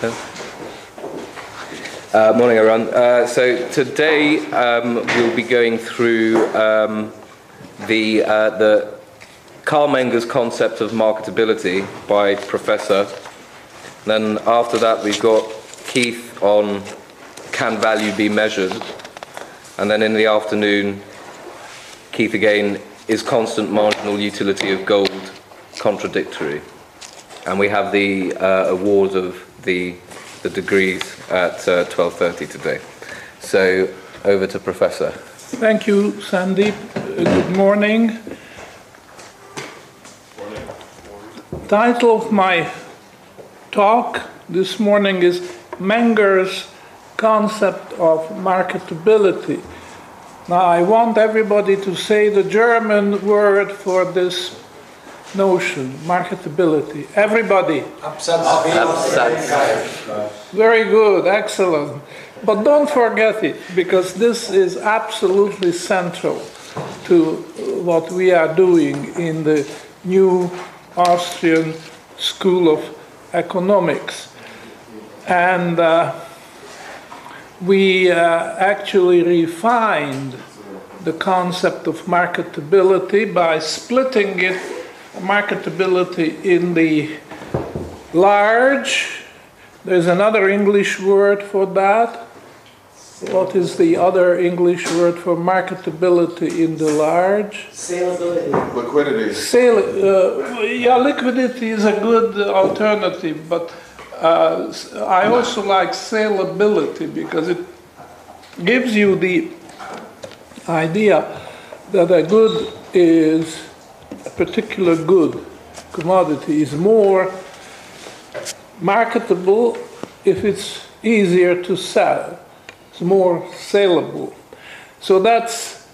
Uh, morning, everyone. Uh, so today um, we'll be going through um, the uh, the Carl Menger's concept of marketability by Professor. Then after that we've got Keith on can value be measured, and then in the afternoon, Keith again is constant marginal utility of gold contradictory, and we have the uh, award of the the degrees at uh, 12.30 today. So over to Professor. Thank you, Sandeep. Uh, good morning. Title of my talk this morning is Menger's concept of marketability. Now, I want everybody to say the German word for this notion, marketability. Everybody. Very good, excellent. But don't forget it, because this is absolutely central to what we are doing in the new Austrian School of Economics. And uh, we uh, actually refined the concept of marketability by splitting it marketability in the large. There's another English word for that. What is the other English word for marketability in the large? Saleability. Liquidity. Sale, uh, yeah, liquidity is a good alternative, but uh, I also like saleability because it gives you the idea that a good is a particular good, commodity, is more marketable if it's easier to sell. It's more saleable. So that's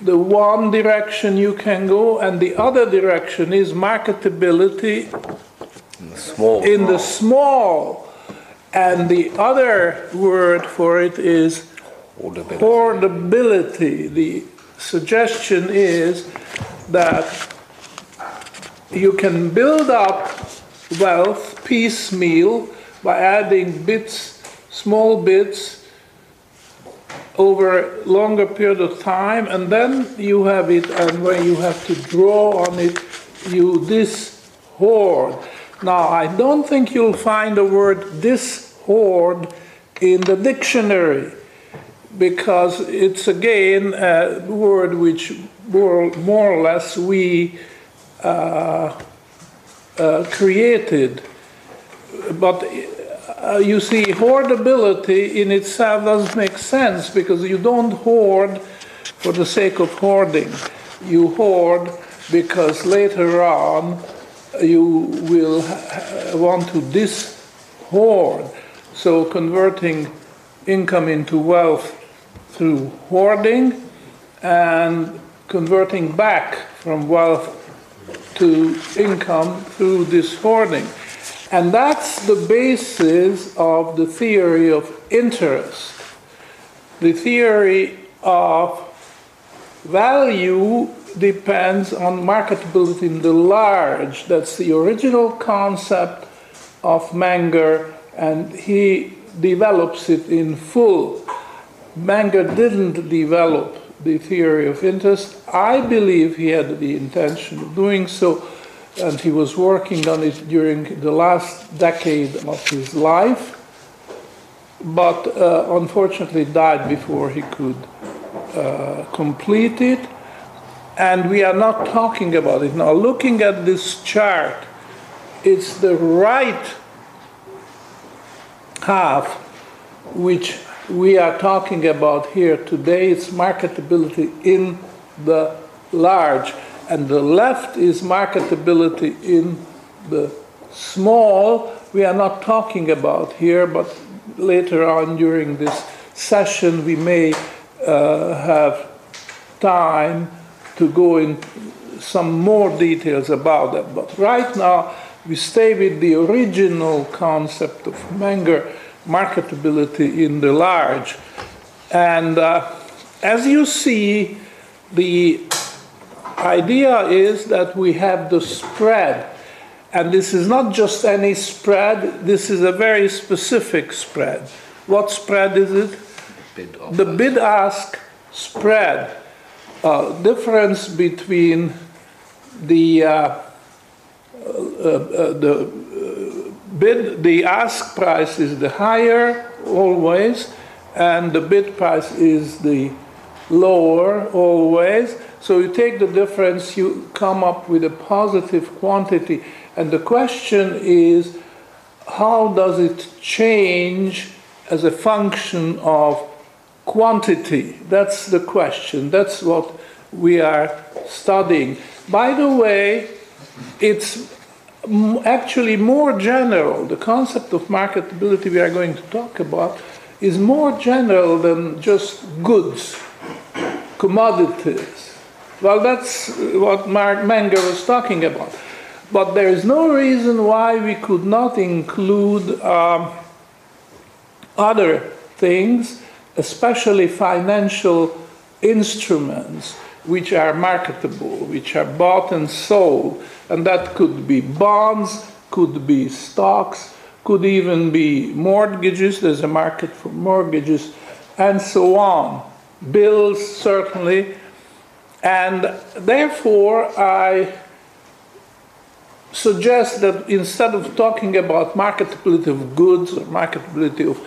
the one direction you can go, and the other direction is marketability In the small. in the small. And the other word for it is hoardability. The suggestion is that you can build up wealth piecemeal by adding bits, small bits, over a longer period of time, and then you have it, and when you have to draw on it, you this hoard. Now, I don't think you'll find the word dishoard in the dictionary because it's again a word which more, or less we created. But uh, you see, hoardability in itself doesn't make sense because you don't hoard for the sake of hoarding. You hoard because later on you will want to dishoard. So, converting income into wealth through hoarding and converting back from wealth to income through dishoarding. And that's the basis of the theory of interest. The theory of value depends on marketability in the large. That's the original concept of Menger, and he develops it in full. Menger didn't develop the theory of interest. I believe he had the intention of doing so, and he was working on it during the last decade of his life, but uh, unfortunately died before he could uh, complete it. And we are not talking about it. Now, looking at this chart, it's the right half which we are talking about here today is marketability in the large, and the left is marketability in the small. We are not talking about here, but later on during this session, we may uh, have time to go in some more details about that. But right now, we stay with the original concept of Menger marketability in the large. And uh, as you see, the idea is that we have the spread. And this is not just any spread, this is a very specific spread. What spread is it? Bid The bid ask spread, uh, difference between the, uh, uh, uh, the bid, the ask price is the higher always, and the bid price is the lower always. So you take the difference, you come up with a positive quantity. And the question is, how does it change as a function of quantity? That's the question. That's what we are studying. By the way, it's actually more general. The concept of marketability we are going to talk about is more general than just goods, commodities. Well, that's what Mark Menger was talking about. But there is no reason why we could not include um, other things, especially financial instruments, which are marketable, which are bought and sold. And that could be bonds, could be stocks, could even be mortgages. There's a market for mortgages, and so on. Bills, certainly. And therefore, I suggest that instead of talking about marketability of goods or marketability of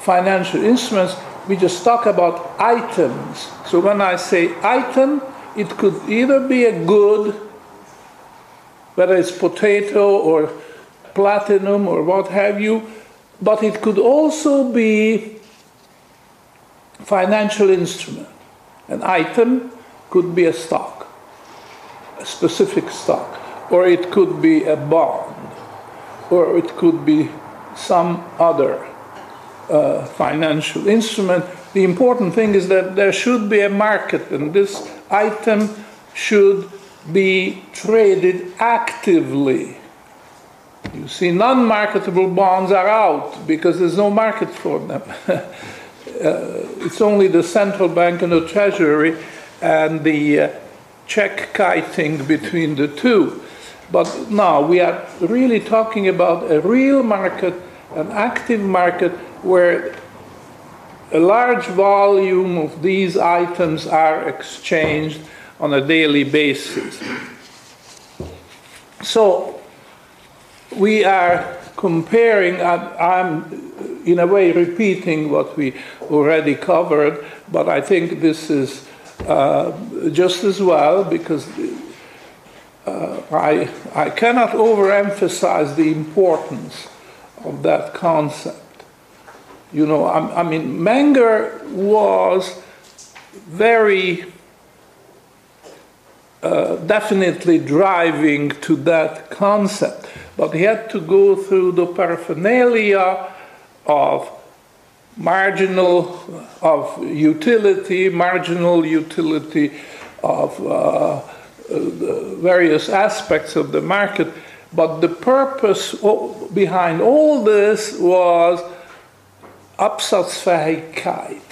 financial instruments, we just talk about items. So when I say item, it could either be a good, whether it's potato or platinum or what have you, but it could also be financial instrument. An item could be a stock, a specific stock or it could be a bond, or it could be some other uh, financial instrument. The important thing is that there should be a market, and this item should be traded actively. You see, non marketable bonds are out because there's no market for them. uh, it's only the central bank and the treasury and the uh, check kiting between the two. But now we are really talking about a real market, an active market where a large volume of these items are exchanged on a daily basis. So we are comparing, I'm in a way repeating what we already covered, but I think this is uh, just as well because uh, I, I cannot overemphasize the importance of that concept. You know, I, I mean, Menger was very uh, definitely driving to that concept, but he had to go through the paraphernalia of marginal, of utility, marginal utility, of uh, various aspects of the market. But the purpose behind all this was Absatzfähigkeit,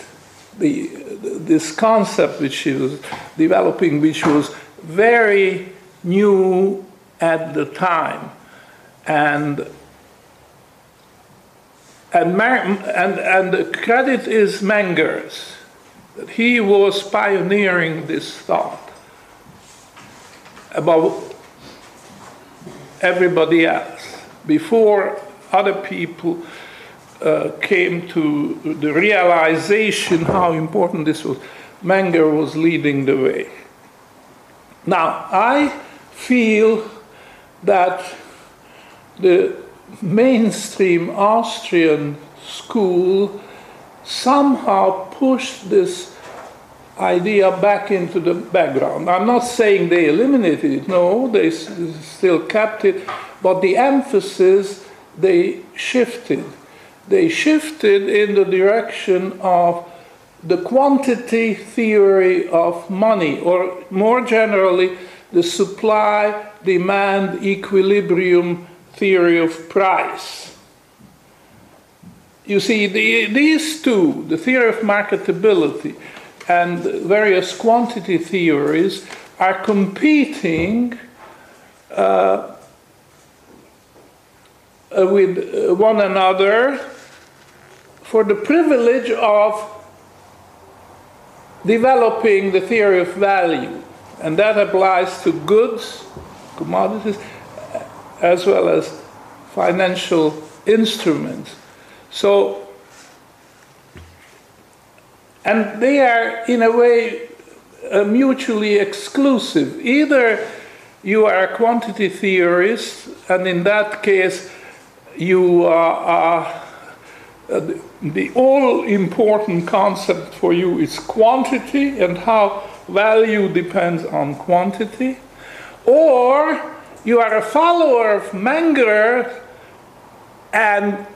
the, this concept which he was developing, which was very new at the time. And and, and, and the credit is Menger's. That he was pioneering this thought about everybody else before other people uh, came to the realization how important this was. Menger was leading the way. Now, I feel that the mainstream Austrian school somehow pushed this idea back into the background. I'm not saying they eliminated it, no, they still kept it, but the emphasis they shifted. They shifted in the direction of the quantity theory of money, or more generally, the supply demand equilibrium theory of price. You see, the, these two, the theory of marketability and various quantity theories are competing uh, uh, with uh, one another for the privilege of developing the theory of value. And that applies to goods, commodities, as well as financial instruments. So, and they are in a way uh, mutually exclusive. Either you are a quantity theorist, and in that case, you are, uh, the all important concept for you is quantity and how value depends on quantity, or you are a follower of Menger, and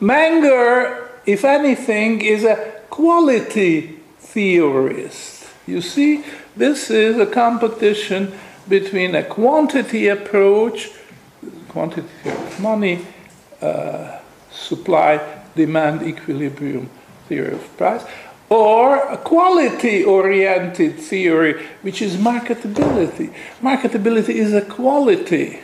Menger, if anything, is a quality theorist. You see, this is a competition between a quantity approach, quantity of money, uh, supply, demand, equilibrium theory of price, or a quality oriented theory, which is marketability. Marketability is a quality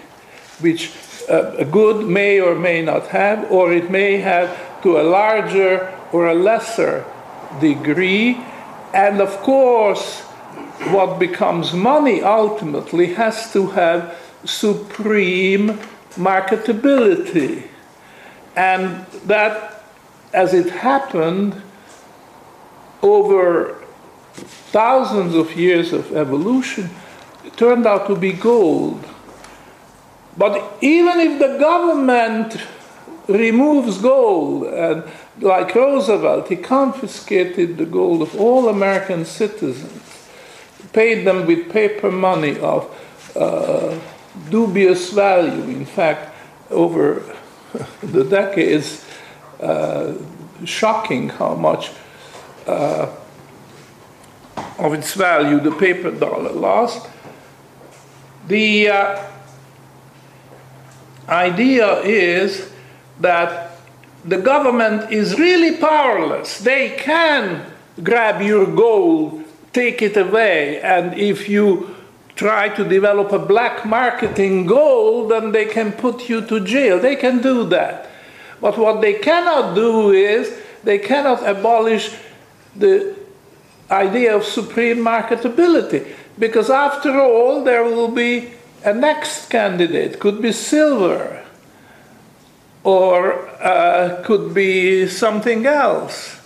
which uh, a good may or may not have, or it may have to a larger or a lesser degree. And of course, what becomes money ultimately has to have supreme marketability. And that, as it happened, over thousands of years of evolution, turned out to be gold. But even if the government removes gold, and like Roosevelt, he confiscated the gold of all American citizens, paid them with paper money of uh, dubious value. In fact, over the decades, uh, shocking how much uh, of its value the paper dollar lost. The uh, idea is that the government is really powerless. They can grab your gold, take it away, and if you try to develop a black market in gold, then they can put you to jail. They can do that. But what they cannot do is they cannot abolish the idea of supreme marketability. Because after all, there will be a next candidate, could be silver, or uh, could be something else.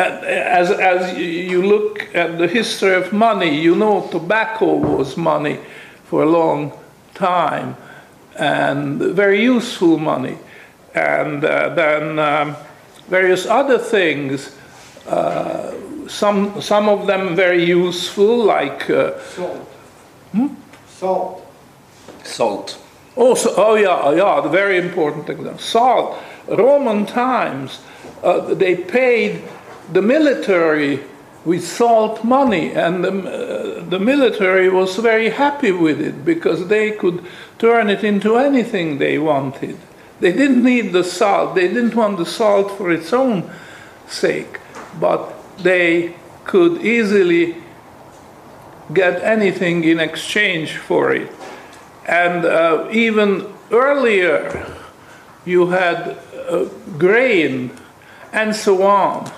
As, as you look at the history of money, you know tobacco was money for a long time and very useful money. And uh, then um, various other things, uh, some, some of them very useful, like. Uh, Salt. Hmm? Salt. Salt. Oh, so, oh yeah, yeah, the very important example. Salt. Roman times, uh, they paid the military with salt money, and the, uh, the military was very happy with it because they could turn it into anything they wanted. They didn't need the salt, they didn't want the salt for its own sake, but they could easily get anything in exchange for it. And uh, even earlier, you had uh, grain and so on.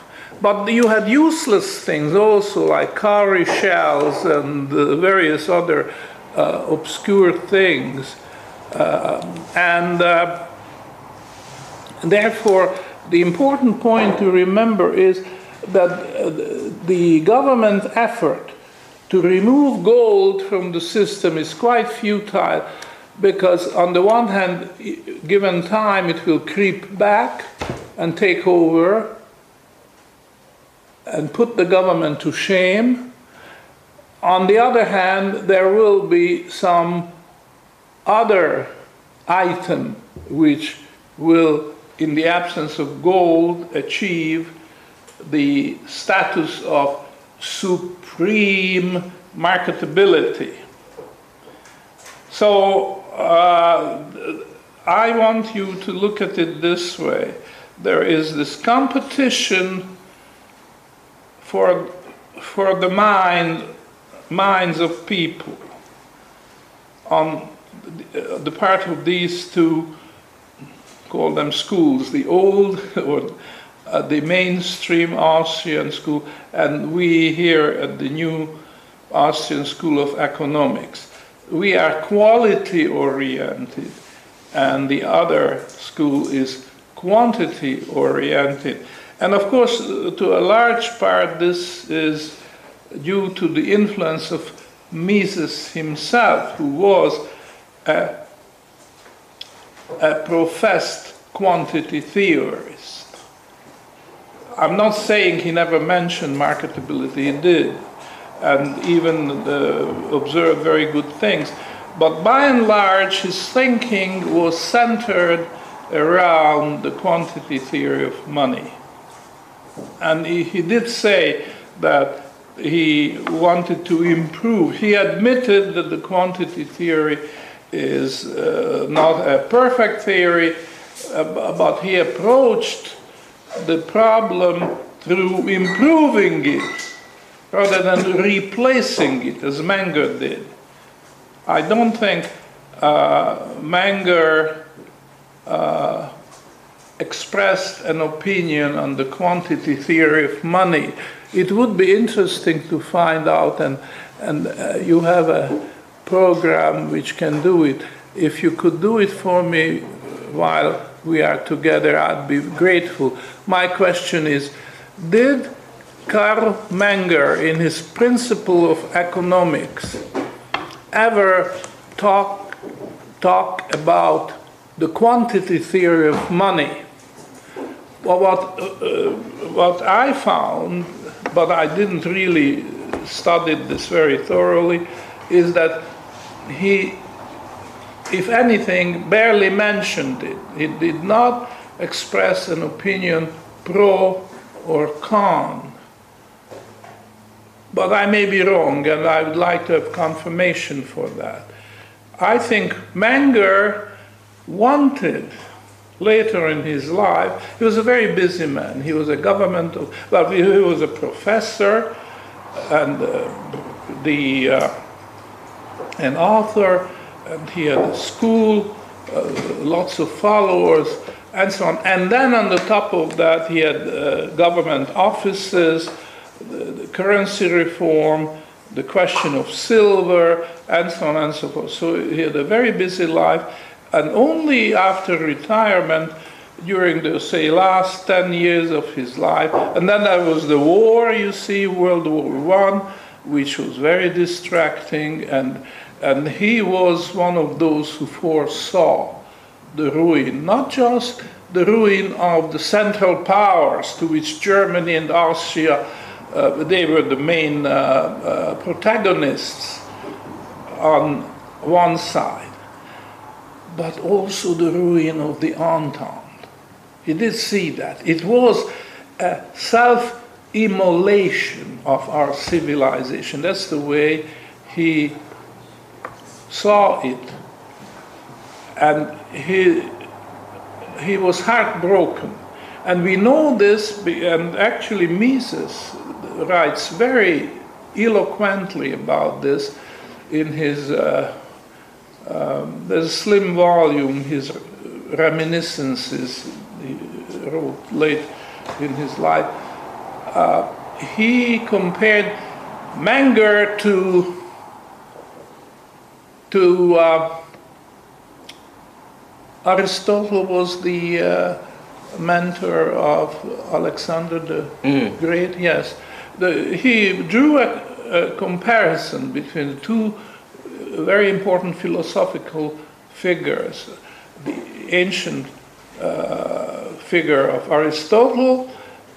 But you had useless things also, like cowrie shells and uh, various other uh, obscure things. Uh, and uh, therefore, the important point to remember is that the government effort to remove gold from the system is quite futile because, on the one hand, given time, it will creep back and take over and put the government to shame. On the other hand, there will be some other item which will, in the absence of gold, achieve the status of supreme marketability. So uh, I want you to look at it this way there is this competition for, for the mind, minds of people on the part of these two, call them schools, the old or uh, the mainstream Austrian school, and we here at the new Austrian School of Economics. We are quality oriented, and the other school is quantity oriented. And of course, to a large part, this is due to the influence of Mises himself, who was a, a professed quantity theorist. I'm not saying he never mentioned marketability, he did, and even uh, observed very good things. But by and large, his thinking was centered around the quantity theory of money. And he, he did say that he wanted to improve. He admitted that the quantity theory is uh, not a perfect theory, uh, but he approached the problem through improving it rather than replacing it as Menger did. I don't think uh, Menger uh, expressed an opinion on the quantity theory of money. It would be interesting to find out, and, and uh, you have a program which can do it. If you could do it for me while we are together, I'd be grateful. My question is Did Karl Menger, in his Principle of Economics, ever talk, talk about the quantity theory of money? Well, what, uh, what I found, but I didn't really study this very thoroughly, is that he, if anything, barely mentioned it. He did not express an opinion pro or con. But I may be wrong, and I would like to have confirmation for that. I think Menger wanted later in his life, he was a very busy man. He was a government, well, he was a professor and uh, the uh, an author, and he had a school, uh, lots of followers, and so on. And then on the top of that, he had uh, government offices, the, the currency reform, the question of silver, and so on and so forth. So he had a very busy life, and only after retirement, during the say last 10 years of his life, and then there was the war, you see, World War One, which was very distracting, and and he was one of those who foresaw the ruin, not just the ruin of the Central Powers, to which Germany and Austria uh, they were the main uh, uh, protagonists on one side, but also the ruin of the Entente. He did see that. It was a self immolation of our civilization. That's the way he saw it. And he, he was heartbroken. And we know this, and actually Mises writes very eloquently about this in his uh, um, there's a slim volume, his reminiscences he wrote late in his life. Uh, he compared Menger to to uh, Aristotle was the uh, mentor of Alexander the mm. Great. Yes, the, he drew a, a, comparison between the two very important philosophical figures: the ancient uh, figure of Aristotle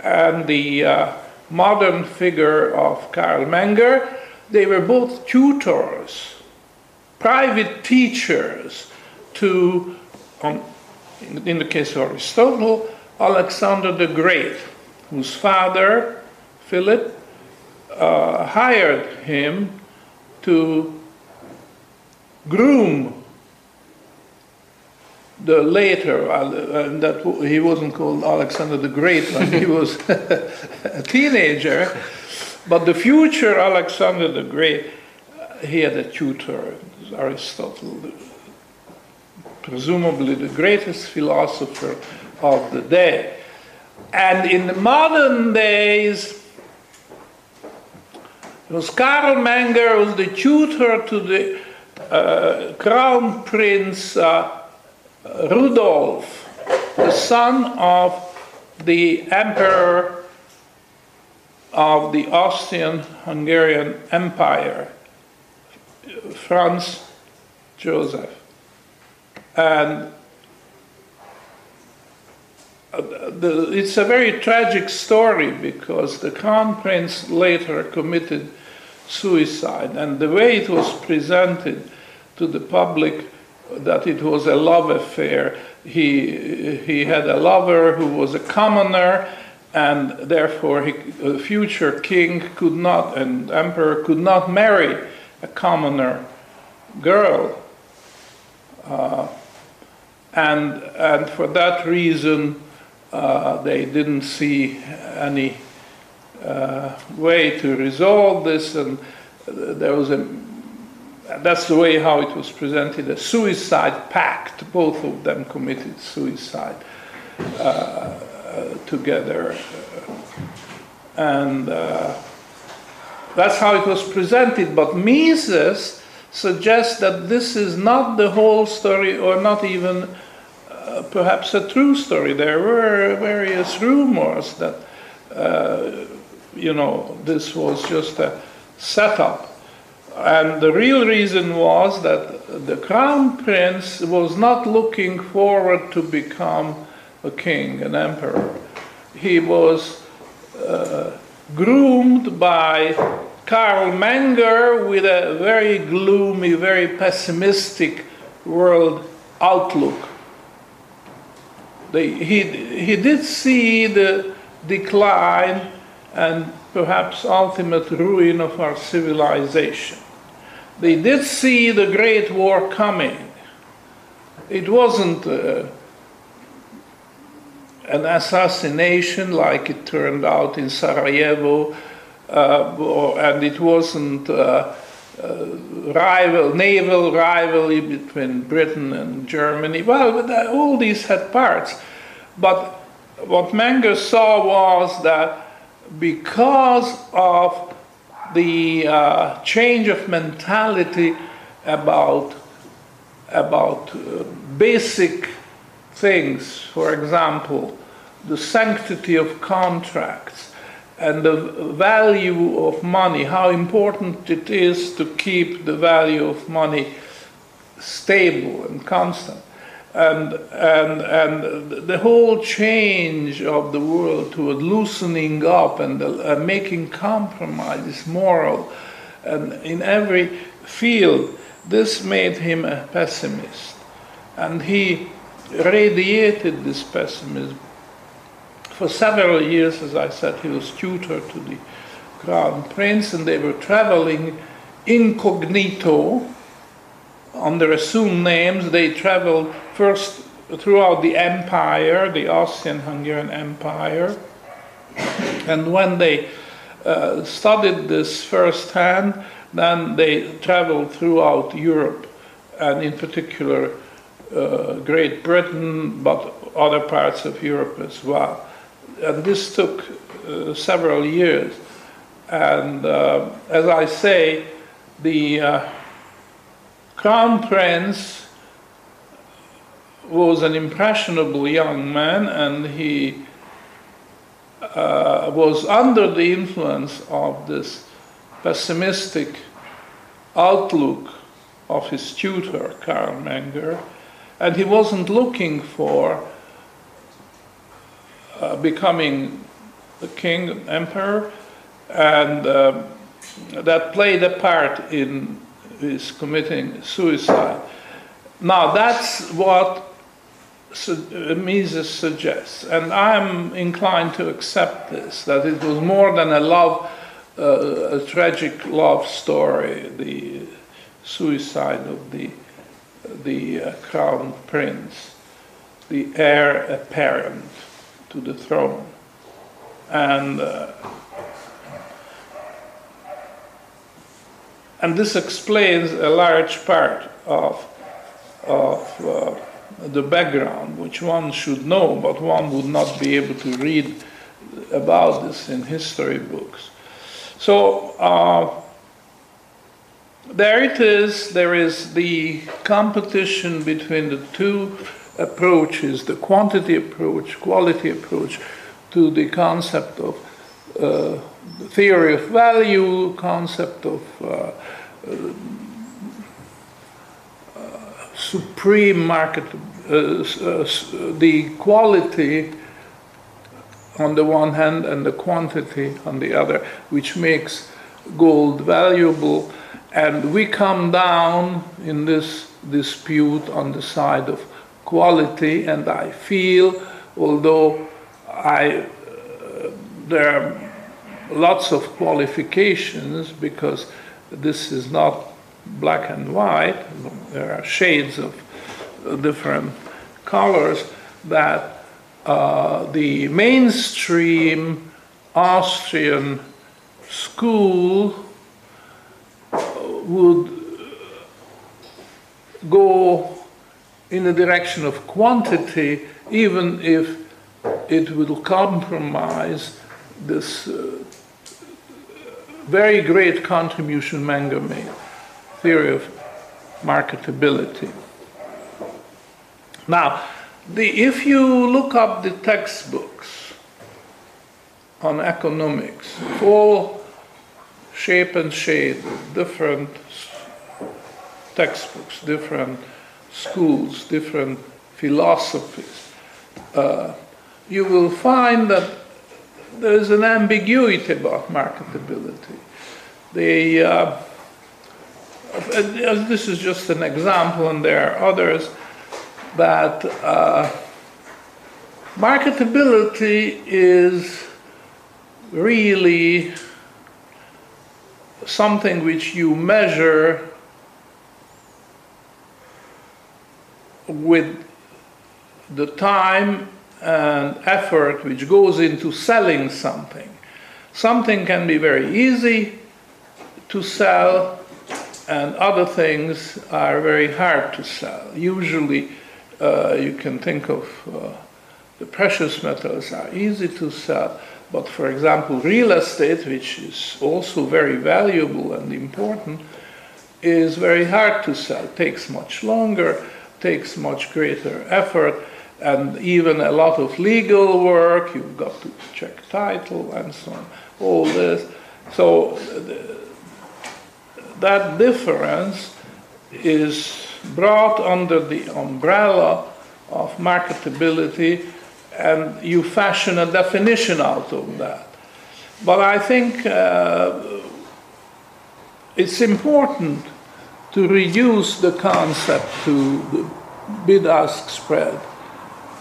and the uh, modern figure of Karl Menger. They were both tutors private teachers to, um, in the case of Aristotle, Alexander the Great, whose father, Philip, uh, hired him to groom the later, uh, that he wasn't called Alexander the Great when he was a teenager, but the future Alexander the Great, he had a tutor Aristotle. presumably the greatest philosopher of the day. And in the modern days, it was Karl Menger was the tutor to the uh, crown prince uh, Rudolf, the son of the emperor of the Austrian-Hungarian Empire, Franz Joseph. And uh, the, it's a very tragic story because the crown prince later committed suicide, and the way it was presented to the public that it was a love affair. He, he had a lover who was a commoner, and therefore he, a future king could not, and emperor could not marry a commoner girl. Uh, and, and for that reason, uh, they didn't see any uh, way to resolve this, and there was a that's the way how it was presented a suicide pact. Both of them committed suicide uh, together. And uh, that's how it was presented. But Mises suggests that this is not the whole story, or not even uh, perhaps a true story. There were various rumors that, uh, you know, this was just a setup and the real reason was that the crown prince was not looking forward to become a king, an emperor. He was uh, groomed by Karl Menger with a very gloomy, very pessimistic world outlook. They, he, he did see the decline and perhaps ultimate ruin of our civilization. They did see the Great War coming. It wasn't uh, an assassination like it turned out in Sarajevo, uh, or, and it wasn't uh, uh rival, naval rivalry between Britain and Germany. Well, all these had parts. But what Menger saw was that because of the uh, change of mentality about, about uh, basic things, for example, the sanctity of contracts and the value of money, how important it is to keep the value of money stable and constant and, and, and the whole change of the world toward loosening up and uh, making compromises moral and in every field, this made him a pessimist. And he radiated this pessimism. For several years, as I said, he was tutor to the crown prince, and they were traveling incognito under assumed names. They traveled first throughout the empire, the Austrian-Hungarian Empire, and when they uh, studied this firsthand, then they traveled throughout Europe, and in particular uh, Great Britain, but other parts of Europe as well. And this took uh, several years. And uh, as I say, the uh, Crown Prince was an impressionable young man and he uh, was under the influence of this pessimistic outlook of his tutor, Karl Menger, and he wasn't looking for uh, becoming the king, emperor, and uh, that played a part in his committing suicide. Now, that's what Mises suggests, and I'm inclined to accept this that it was more than a love, uh, a tragic love story, the suicide of the the uh, crown prince, the heir apparent to the throne, and. Uh, and this explains a large part of, of uh, the background, which one should know, but one would not be able to read about this in history books. So uh, there it is. There is the competition between the two approaches the quantity approach, quality approach to the concept of uh, theory of value, concept of uh, uh, supreme market, uh, uh, the quality on the one hand and the quantity on the other, which makes gold valuable. And we come down in this dispute on the side of quality, and I feel, although I, uh, there lots of qualifications because this is not black and white, there are shades of different colors that uh, the mainstream Austrian school would go in the direction of quantity, even if it will compromise this uh, very great contribution Menger made, theory of marketability. Now, the, if you look up the textbooks on economics, all shape and shade, different textbooks, different schools, different philosophies, uh, you will find that there is an ambiguity about marketability. The, uh, this is just an example, and there are others that uh, marketability is really something which you measure with the time and effort which goes into selling something. Something can be very easy to sell, and other things are very hard to sell. Usually, uh, you can think of uh, the precious metals are easy to sell, but for example, real estate, which is also very valuable and important, is very hard to sell, takes much longer, takes much greater effort, and even a lot of legal work. You've got to check title and so on, all this. So that difference is brought under the umbrella of marketability, and you fashion a definition out of that. But I think uh, it's important to reduce the concept to the bid ask spread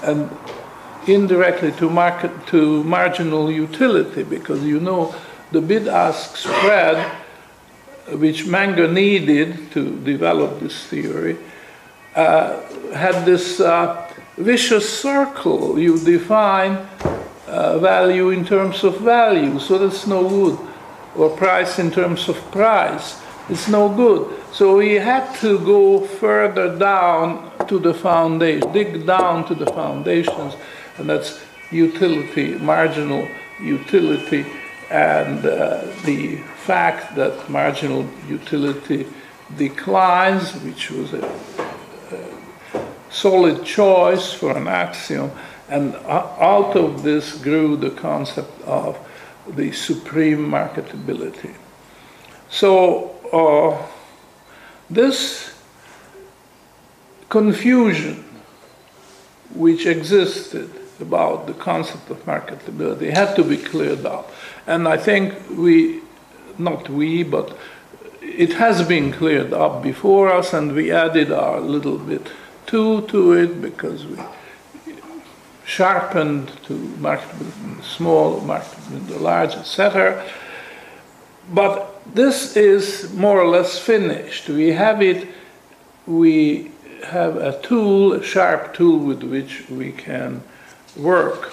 and indirectly to market to marginal utility because you know the bid ask spread which Menger needed to develop this theory, uh, had this uh, vicious circle. You define uh, value in terms of value, so that's no good, or price in terms of price. It's no good. So we had to go further down to the foundation, dig down to the foundations, and that's utility, marginal utility, and uh, the fact that marginal utility declines, which was a, a solid choice for an axiom, and out of this grew the concept of the supreme marketability. So, uh, this confusion which existed about the concept of marketability had to be cleared up. And I think we not we, but it has been cleared up before us, and we added our little bit too to it because we sharpened to market small, market the large, etc. But this is more or less finished. We have it, we have a tool, a sharp tool with which we can work.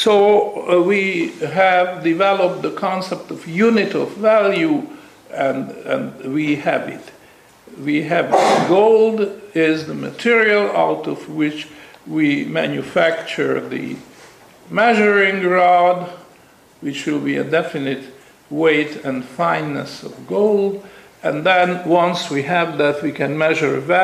So uh, we have developed the concept of unit of value and, and we have it. We have gold is the material out of which we manufacture the measuring rod, which will be a definite weight and fineness of gold. And then once we have that, we can measure value.